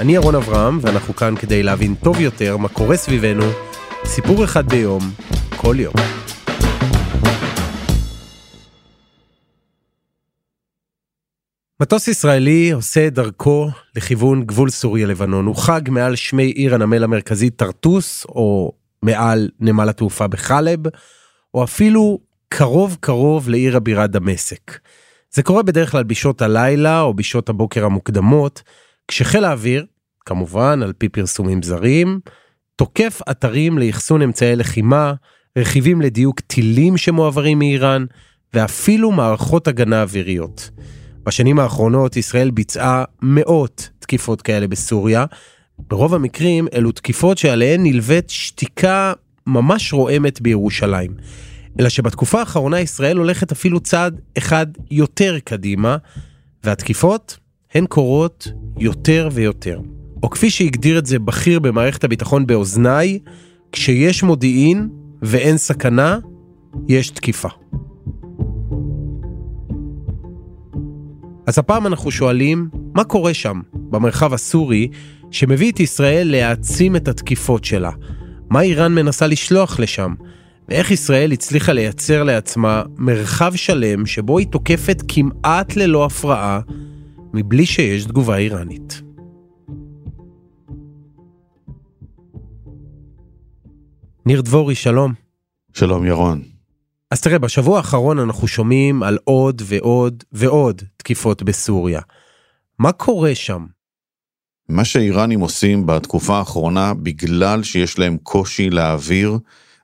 אני ירון אברהם, ואנחנו כאן כדי להבין טוב יותר מה קורה סביבנו, סיפור אחד ביום, כל יום. מטוס ישראלי עושה את דרכו לכיוון גבול סוריה-לבנון. הוא חג מעל שמי עיר הנמל המרכזית טרטוס, או מעל נמל התעופה בחלב, או אפילו קרוב קרוב לעיר הבירה דמשק. זה קורה בדרך כלל בשעות הלילה או בשעות הבוקר המוקדמות, כשחיל האוויר, כמובן על פי פרסומים זרים, תוקף אתרים לאחסון אמצעי לחימה, רכיבים לדיוק טילים שמועברים מאיראן, ואפילו מערכות הגנה אוויריות. בשנים האחרונות ישראל ביצעה מאות תקיפות כאלה בסוריה. ברוב המקרים אלו תקיפות שעליהן נלווית שתיקה ממש רועמת בירושלים. אלא שבתקופה האחרונה ישראל הולכת אפילו צעד אחד יותר קדימה, והתקיפות הן קורות יותר ויותר. או כפי שהגדיר את זה בכיר במערכת הביטחון באוזניי, כשיש מודיעין ואין סכנה, יש תקיפה. אז הפעם אנחנו שואלים, מה קורה שם, במרחב הסורי, שמביא את ישראל להעצים את התקיפות שלה? מה איראן מנסה לשלוח לשם? ואיך ישראל הצליחה לייצר לעצמה מרחב שלם שבו היא תוקפת כמעט ללא הפרעה, מבלי שיש תגובה איראנית. ניר דבורי, שלום. שלום ירון. אז תראה, בשבוע האחרון אנחנו שומעים על עוד ועוד ועוד תקיפות בסוריה. מה קורה שם? מה שהאיראנים עושים בתקופה האחרונה, בגלל שיש להם קושי להעביר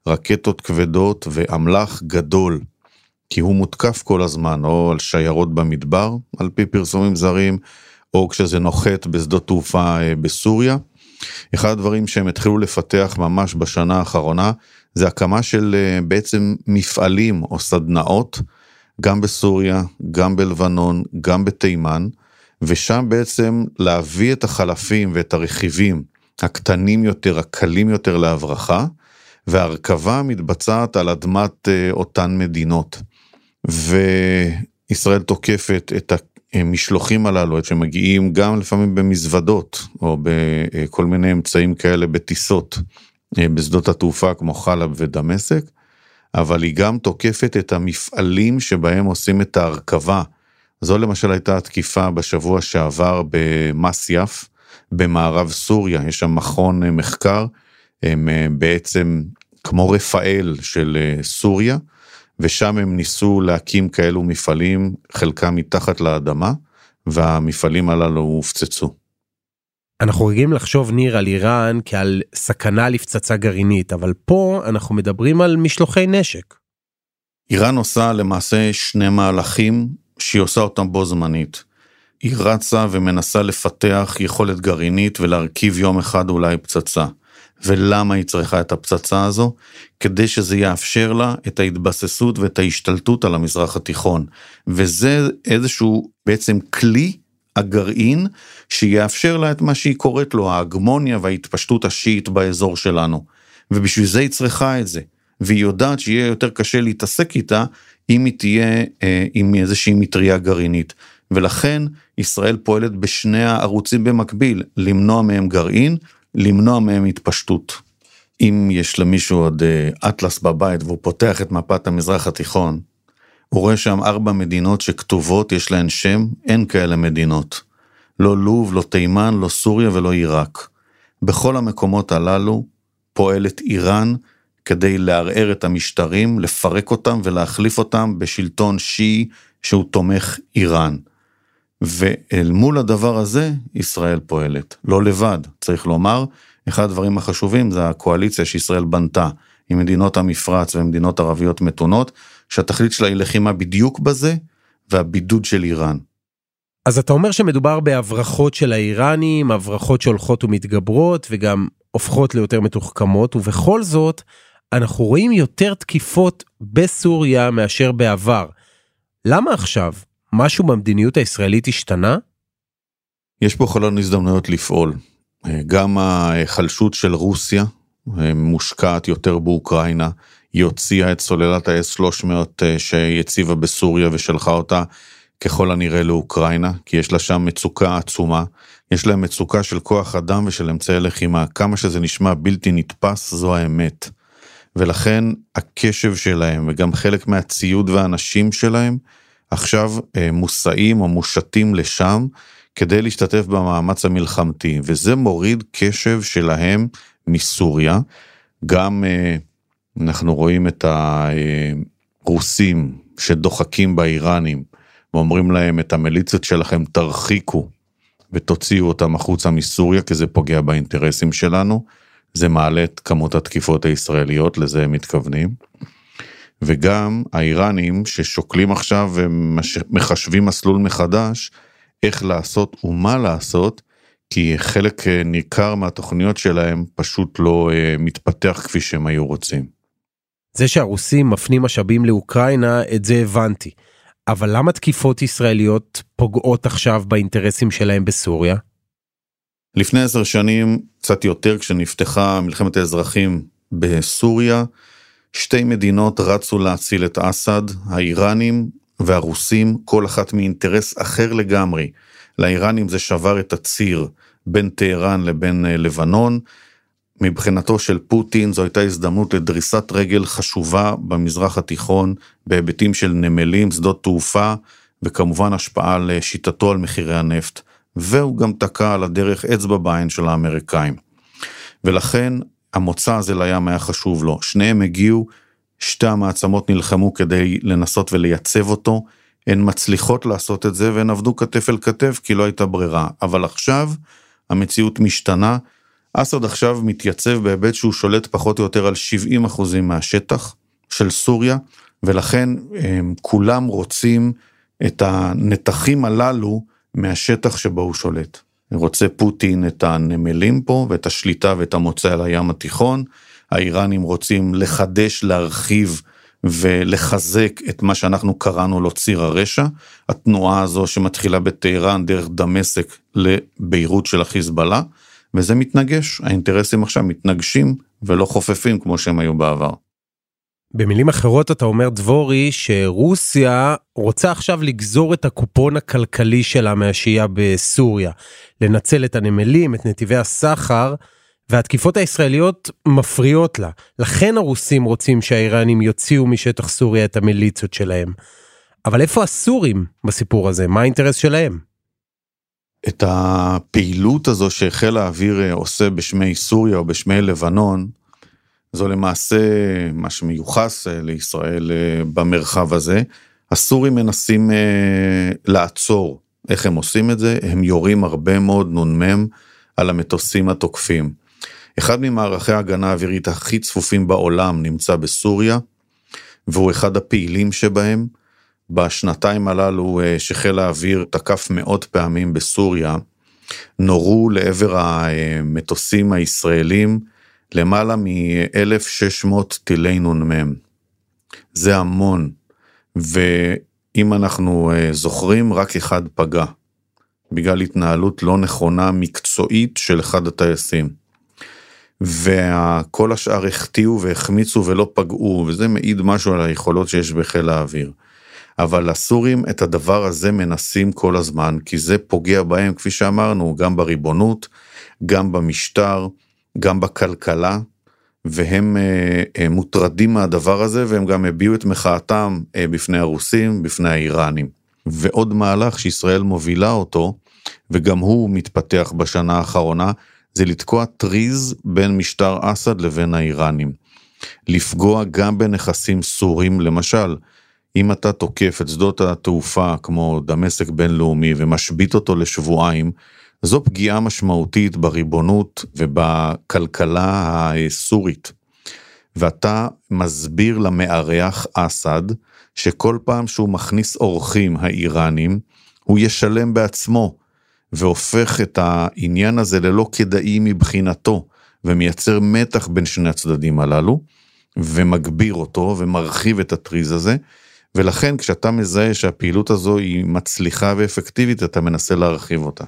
רקטות כבדות ואמל"ח גדול, כי הוא מותקף כל הזמן, או על שיירות במדבר, על פי פרסומים זרים, או כשזה נוחת בשדות תעופה אה, בסוריה. אחד הדברים שהם התחילו לפתח ממש בשנה האחרונה, זה הקמה של אה, בעצם מפעלים או סדנאות, גם בסוריה, גם בלבנון, גם בתימן, ושם בעצם להביא את החלפים ואת הרכיבים הקטנים יותר, הקלים יותר להברחה, והרכבה מתבצעת על אדמת אה, אותן מדינות. וישראל תוקפת את המשלוחים הללו שמגיעים גם לפעמים במזוודות או בכל מיני אמצעים כאלה בטיסות אה, בשדות התעופה כמו חלב ודמשק, אבל היא גם תוקפת את המפעלים שבהם עושים את ההרכבה. זו למשל הייתה התקיפה בשבוע שעבר במסייף, במערב סוריה, יש שם מכון אה, מחקר, הם אה, בעצם כמו רפאל של סוריה, ושם הם ניסו להקים כאלו מפעלים, חלקם מתחת לאדמה, והמפעלים הללו הופצצו. אנחנו רגילים לחשוב ניר על איראן כעל סכנה לפצצה גרעינית, אבל פה אנחנו מדברים על משלוחי נשק. איראן עושה למעשה שני מהלכים שהיא עושה אותם בו זמנית. היא רצה ומנסה לפתח יכולת גרעינית ולהרכיב יום אחד אולי פצצה. ולמה היא צריכה את הפצצה הזו? כדי שזה יאפשר לה את ההתבססות ואת ההשתלטות על המזרח התיכון. וזה איזשהו בעצם כלי הגרעין שיאפשר לה את מה שהיא קוראת לו ההגמוניה וההתפשטות השיעית באזור שלנו. ובשביל זה היא צריכה את זה. והיא יודעת שיהיה יותר קשה להתעסק איתה אם היא תהיה אה, עם איזושהי מטריה גרעינית. ולכן ישראל פועלת בשני הערוצים במקביל, למנוע מהם גרעין למנוע מהם התפשטות. אם יש למישהו עוד אה, אטלס בבית והוא פותח את מפת המזרח התיכון, הוא רואה שם ארבע מדינות שכתובות, יש להן שם, אין כאלה מדינות. לא לוב, לא תימן, לא סוריה ולא עיראק. בכל המקומות הללו פועלת איראן כדי לערער את המשטרים, לפרק אותם ולהחליף אותם בשלטון שיעי שהוא תומך איראן. ואל מול הדבר הזה, ישראל פועלת. לא לבד, צריך לומר, אחד הדברים החשובים זה הקואליציה שישראל בנתה עם מדינות המפרץ ומדינות ערביות מתונות, שהתכלית שלה היא לחימה בדיוק בזה, והבידוד של איראן. אז אתה אומר שמדובר בהברחות של האיראנים, הברחות שהולכות ומתגברות, וגם הופכות ליותר מתוחכמות, ובכל זאת, אנחנו רואים יותר תקיפות בסוריה מאשר בעבר. למה עכשיו? משהו במדיניות הישראלית השתנה? יש פה חלון הזדמנויות לפעול. גם ההיחלשות של רוסיה מושקעת יותר באוקראינה, היא הוציאה את סוללת ה-S300 שיציבה בסוריה ושלחה אותה ככל הנראה לאוקראינה, כי יש לה שם מצוקה עצומה. יש להם מצוקה של כוח אדם ושל אמצעי לחימה. כמה שזה נשמע בלתי נתפס, זו האמת. ולכן הקשב שלהם וגם חלק מהציוד והאנשים שלהם עכשיו אה, מוסעים או מושתים לשם כדי להשתתף במאמץ המלחמתי, וזה מוריד קשב שלהם מסוריה. גם אה, אנחנו רואים את הרוסים שדוחקים באיראנים ואומרים להם את המיליציות שלכם תרחיקו ותוציאו אותם החוצה מסוריה כי זה פוגע באינטרסים שלנו. זה מעלה את כמות התקיפות הישראליות, לזה הם מתכוונים. וגם האיראנים ששוקלים עכשיו ומחשבים מסלול מחדש, איך לעשות ומה לעשות, כי חלק אה, ניכר מהתוכניות שלהם פשוט לא uh, מתפתח כפי שהם היו רוצים. זה שהרוסים מפנים משאבים לאוקראינה, את זה הבנתי. אבל למה תקיפות ישראליות פוגעות עכשיו באינטרסים שלהם בסוריה? לפני עשר שנים, קצת יותר, כשנפתחה מלחמת האזרחים בסוריה, שתי מדינות רצו להציל את אסד, האיראנים והרוסים, כל אחת מאינטרס אחר לגמרי. לאיראנים זה שבר את הציר בין טהרן לבין אה, לבנון. מבחינתו של פוטין זו הייתה הזדמנות לדריסת רגל חשובה במזרח התיכון בהיבטים של נמלים, שדות תעופה וכמובן השפעה על שיטתו על מחירי הנפט. והוא גם תקע על הדרך אצבע בעין של האמריקאים. ולכן המוצא הזה לים היה חשוב לו. שניהם הגיעו, שתי המעצמות נלחמו כדי לנסות ולייצב אותו, הן מצליחות לעשות את זה והן עבדו כתף אל כתף כי לא הייתה ברירה. אבל עכשיו המציאות משתנה, אסד עכשיו מתייצב בהיבט שהוא שולט פחות או יותר על 70% מהשטח של סוריה, ולכן הם, כולם רוצים את הנתחים הללו מהשטח שבו הוא שולט. רוצה פוטין את הנמלים פה ואת השליטה ואת המוצא על הים התיכון, האיראנים רוצים לחדש, להרחיב ולחזק את מה שאנחנו קראנו לו ציר הרשע, התנועה הזו שמתחילה בטהרן דרך דמשק לביירות של החיזבאללה, וזה מתנגש, האינטרסים עכשיו מתנגשים ולא חופפים כמו שהם היו בעבר. במילים אחרות אתה אומר דבורי שרוסיה רוצה עכשיו לגזור את הקופון הכלכלי שלה מהשהייה בסוריה, לנצל את הנמלים, את נתיבי הסחר, והתקיפות הישראליות מפריעות לה. לכן הרוסים רוצים שהאיראנים יוציאו משטח סוריה את המיליציות שלהם. אבל איפה הסורים בסיפור הזה? מה האינטרס שלהם? את הפעילות הזו שחיל האוויר עושה בשמי סוריה או בשמי לבנון, זו למעשה מה שמיוחס אה, לישראל אה, במרחב הזה. הסורים מנסים אה, לעצור. איך הם עושים את זה? הם יורים הרבה מאוד נ"מ על המטוסים התוקפים. אחד ממערכי ההגנה האווירית הכי צפופים בעולם נמצא בסוריה, והוא אחד הפעילים שבהם. בשנתיים הללו שחיל האוויר תקף מאות פעמים בסוריה, נורו לעבר המטוסים הישראלים למעלה מ-1600 טילי נ"מ. זה המון, ואם אנחנו אה, זוכרים, רק אחד פגע, בגלל התנהלות לא נכונה מקצועית של אחד הטייסים. וכל השאר החטיאו והחמיצו ולא פגעו, וזה מעיד משהו על היכולות שיש בחיל האוויר. אבל הסורים את הדבר הזה מנסים כל הזמן, כי זה פוגע בהם, כפי שאמרנו, גם בריבונות, גם במשטר, גם בכלכלה, והם אה, אה, מוטרדים מהדבר הזה, והם גם הביעו את מחאתם אה, בפני הרוסים, בפני האיראנים. ועוד מהלך שישראל מובילה אותו, וגם הוא מתפתח בשנה האחרונה, זה לתקוע טריז בין משטר אסד לבין האיראנים. לפגוע גם בנכסים סורים, למשל, אם אתה תוקף את שדות התעופה כמו דמשק בינלאומי ומשבית אותו לשבועיים, זו פגיעה משמעותית בריבונות ובכלכלה הסורית. ואתה מסביר למארח אסד שכל פעם שהוא מכניס אורחים האיראנים, הוא ישלם בעצמו, והופך את העניין הזה ללא כדאי מבחינתו, ומייצר מתח בין שני הצדדים הללו, ומגביר אותו ומרחיב את הטריז הזה, ולכן כשאתה מזהה שהפעילות הזו היא מצליחה ואפקטיבית, אתה מנסה להרחיב אותה.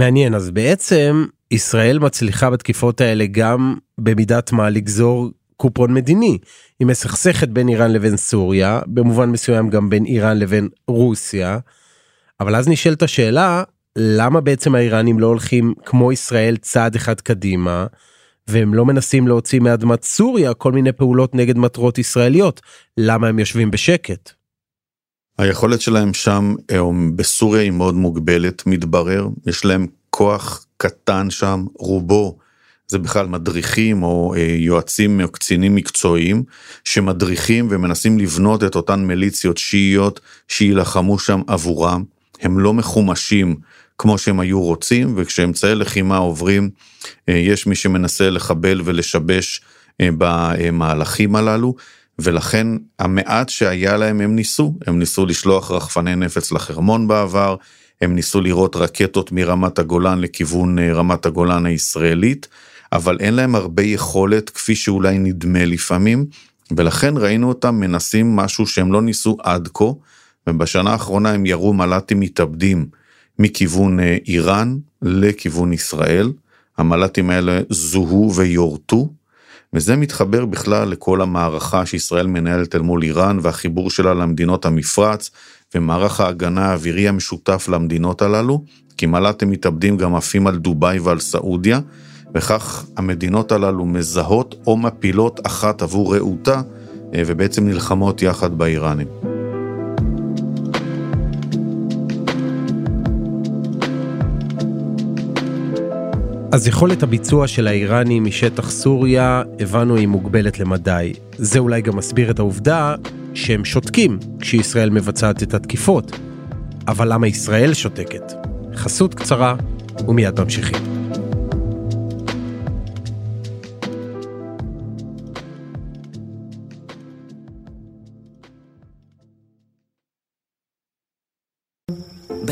מעניין, אז בעצם ישראל מצליחה בתקיפות האלה גם במידת מה לגזור קופון מדיני. היא מסכסכת בין איראן לבין סוריה, במובן מסוים גם בין איראן לבין רוסיה. אבל אז נשאלת השאלה, למה בעצם האיראנים לא הולכים כמו ישראל צעד אחד קדימה, והם לא מנסים להוציא מאדמת סוריה כל מיני פעולות נגד מטרות ישראליות? למה הם יושבים בשקט? היכולת שלהם שם אה, בסוריה היא מאוד מוגבלת, מתברר. יש להם כוח קטן שם, רובו זה בכלל מדריכים או אה, יועצים או קצינים מקצועיים שמדריכים ומנסים לבנות את אותן מיליציות שיעיות שיילחמו שם עבורם. הם לא מחומשים כמו שהם היו רוצים וכשאמצעי לחימה עוברים אה, יש מי שמנסה לחבל ולשבש במהלכים הללו ולכן המעט שהיה להם הם ניסו, הם ניסו לשלוח רחפני נפץ לחרמון בעבר, הם ניסו לירות רקטות מרמת הגולן לכיוון אה, רמת הגולן הישראלית, אבל אין להם הרבה יכולת כפי שאולי נדמה לפעמים, ולכן ראינו אותם מנסים משהו שהם לא ניסו עד כה, ובשנה האחרונה הם ירו מל"טים מתאבדים מכיוון אה, איראן לכיוון ישראל. המל"טים האלה זוהו ויורטו, וזה מתחבר בכלל לכל המערכה שישראל מנהלת אל מול איראן והחיבור שלה למדינות המפרץ ומערך ההגנה האווירי המשותף למדינות הללו, כי מל"טים מתאבדים גם עפים על דובאי ועל סעודיה, וכך המדינות הללו מזהות או מפילות אחת עבור רעותה, אה, ובעצם נלחמות יחד באיראנים. אז יכולת הביצוע של האיראנים משטח סוריה, הבנו היא מוגבלת למדי. זה אולי גם מסביר את העובדה שהם שותקים כשישראל מבצעת את התקיפות. אבל למה ישראל שותקת? חסות קצרה ומיד ממשיכים.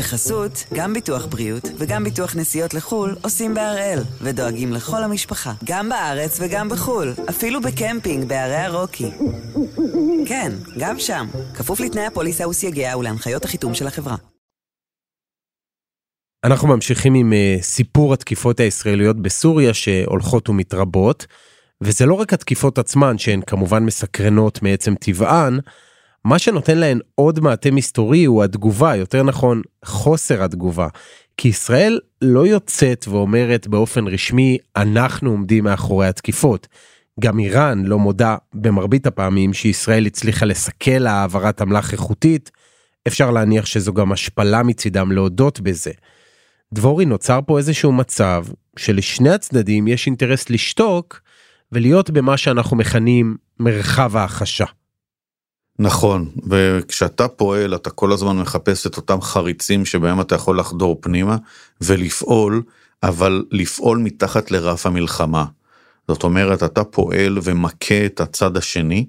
בחסות, גם ביטוח בריאות וגם ביטוח נסיעות לחו"ל עושים בהראל, ודואגים לכל המשפחה, גם בארץ וגם בחו"ל, אפילו בקמפינג בערי הרוקי. כן, גם שם, כפוף לתנאי הפוליסה וסייגיה ולהנחיות החיתום של החברה. אנחנו ממשיכים עם uh, סיפור התקיפות הישראליות בסוריה שהולכות ומתרבות, וזה לא רק התקיפות עצמן שהן כמובן מסקרנות מעצם טבען, מה שנותן להן עוד מעטה מסתורי הוא התגובה, יותר נכון חוסר התגובה. כי ישראל לא יוצאת ואומרת באופן רשמי אנחנו עומדים מאחורי התקיפות. גם איראן לא מודה במרבית הפעמים שישראל הצליחה לסכל העברת אמל"ח איכותית, אפשר להניח שזו גם השפלה מצידם להודות בזה. דבורי נוצר פה איזשהו מצב שלשני הצדדים יש אינטרס לשתוק ולהיות במה שאנחנו מכנים מרחב ההחשה. נכון, וכשאתה פועל אתה כל הזמן מחפש את אותם חריצים שבהם אתה יכול לחדור פנימה ולפעול, אבל לפעול מתחת לרף המלחמה. זאת אומרת, אתה פועל ומכה את הצד השני,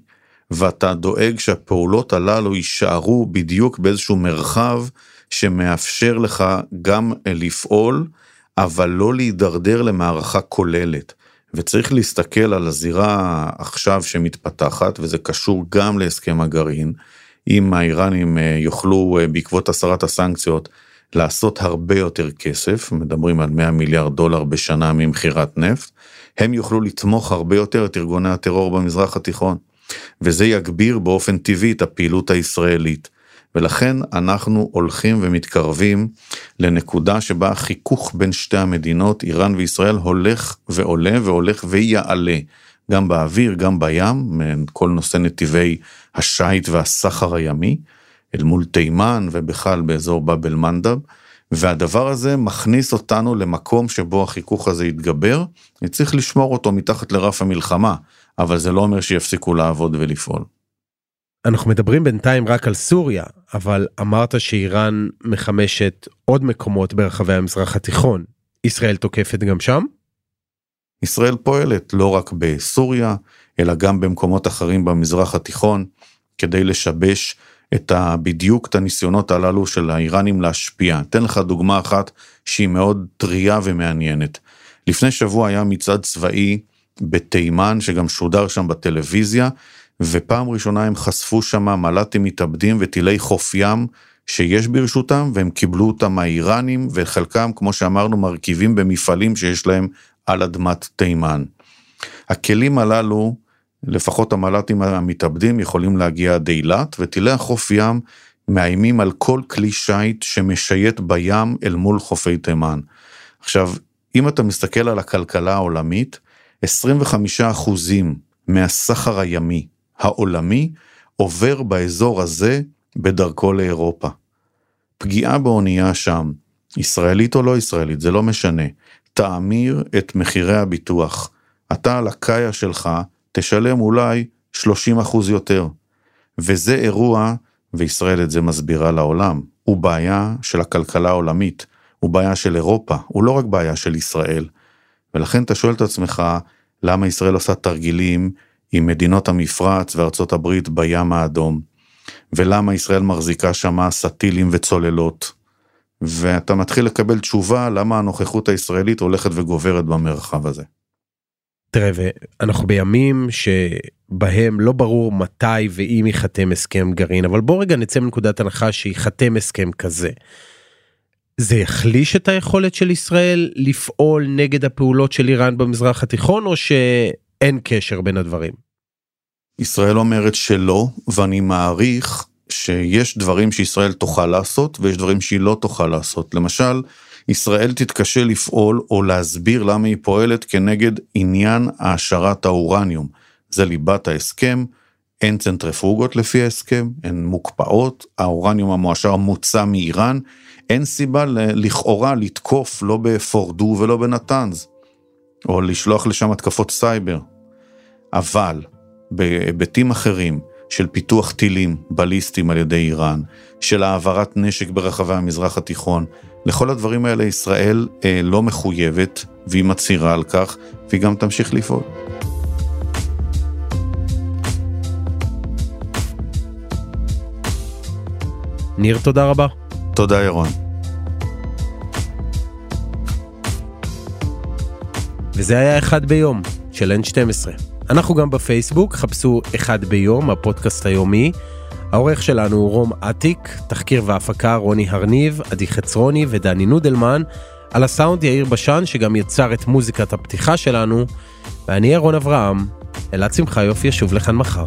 ואתה דואג שהפעולות הללו יישארו בדיוק באיזשהו מרחב שמאפשר לך גם לפעול, אבל לא להידרדר למערכה כוללת. וצריך להסתכל על הזירה עכשיו שמתפתחת, וזה קשור גם להסכם הגרעין. אם האיראנים אה, יוכלו אה, בעקבות הסרת הסנקציות לעשות הרבה יותר כסף, מדברים על 100 מיליארד דולר בשנה ממכירת נפט, הם יוכלו לתמוך הרבה יותר את ארגוני הטרור במזרח התיכון. וזה יגביר באופן טבעי את הפעילות הישראלית. ולכן אנחנו הולכים ומתקרבים לנקודה שבה החיכוך בין שתי המדינות, איראן וישראל, הולך ועולה והולך ויעלה, גם באוויר, גם בים, כל נושא נתיבי השיט והסחר הימי, אל מול תימן ובכלל באזור באב אל-מנדב. והדבר הזה מכניס אותנו למקום שבו החיכוך הזה יתגבר, צריך לשמור אותו מתחת לרף המלחמה, אבל זה לא אומר שיפסיקו לעבוד ולפעול. אנחנו מדברים בינתיים רק על סוריה, אבל אמרת שאיראן מחמשת עוד מקומות ברחבי המזרח התיכון. ישראל תוקפת גם שם? ישראל פועלת לא רק בסוריה, אלא גם במקומות אחרים במזרח התיכון, כדי לשבש את ה, בדיוק את הניסיונות הללו של האיראנים להשפיע. אתן לך דוגמה אחת שהיא מאוד טריה ומעניינת. לפני שבוע היה מצעד צבאי בתימן שגם שודר שם בטלוויזיה, ופעם ראשונה הם חשפו שם מל"טים מתאבדים וטילי חוף ים שיש ברשותם, והם קיבלו אותם מהאיראנים, וחלקם, כמו שאמרנו, מרכיבים במפעלים שיש להם על אדמת תימן. הכלים הללו, לפחות המל"טים המתאבדים, יכולים להגיע עד אילת, וטילי החוף ים מאיימים על כל כלי שיט שמשייט בים אל מול חופי תימן. עכשיו, אם אתה מסתכל על הכלכלה העולמית, 25% מהסחר הימי העולמי עובר באזור הזה בדרכו לאירופה. פגיעה באונייה שם, ישראלית או לא ישראלית, זה לא משנה, תאמיר את מחירי הביטוח. אתה על הקאיה שלך תשלם אולי 30% יותר. וזה אירוע, וישראל את זה מסבירה לעולם, הוא בעיה של הכלכלה העולמית, הוא בעיה של אירופה, הוא לא רק בעיה של ישראל. ולכן אתה שואל את עצמך, למה ישראל עושה תרגילים עם מדינות המפרץ וארצות הברית בים האדום, ולמה ישראל מחזיקה שמה סטילים וצוללות, ואתה מתחיל לקבל תשובה למה הנוכחות הישראלית הולכת וגוברת במרחב הזה. תראה, ואנחנו בימים שבהם לא ברור מתי ואם ייחתם הסכם גרעין, אבל בוא רגע נצא מנקודת הנחה שייחתם הסכם כזה. זה יחליש את היכולת של ישראל לפעול נגד הפעולות של איראן במזרח התיכון, או שאין קשר בין הדברים? ישראל אומרת שלא, ואני מעריך שיש דברים שישראל תוכל לעשות, ויש דברים שהיא לא תוכל לעשות. למשל, ישראל תתקשה לפעול או להסביר למה היא פועלת כנגד עניין העשרת האורניום. זה ליבת ההסכם, אין צנטריפוגות לפי ההסכם, הן מוקפאות, האורניום המועשר מוצא מאיראן, אין סיבה לכאורה לתקוף לא בפורדו ולא בנתנז, או לשלוח לשם התקפות סייבר. אבל בהיבטים אחרים של פיתוח טילים בליסטיים על ידי איראן, של העברת נשק ברחבי המזרח התיכון, לכל הדברים האלה ישראל אה, לא מחויבת, והיא מצהירה על כך, והיא גם תמשיך לפעול. ניר, תודה רבה. תודה, ירון. וזה היה אחד ביום של N12. אנחנו גם בפייסבוק, חפשו אחד ביום, הפודקאסט היומי. העורך שלנו הוא רום אטיק, תחקיר והפקה רוני הרניב, עדי חצרוני ודני נודלמן, על הסאונד יאיר בשן שגם יצר את מוזיקת הפתיחה שלנו, ואני ירון אברהם, אלעד שמחיוף ישוב לכאן מחר.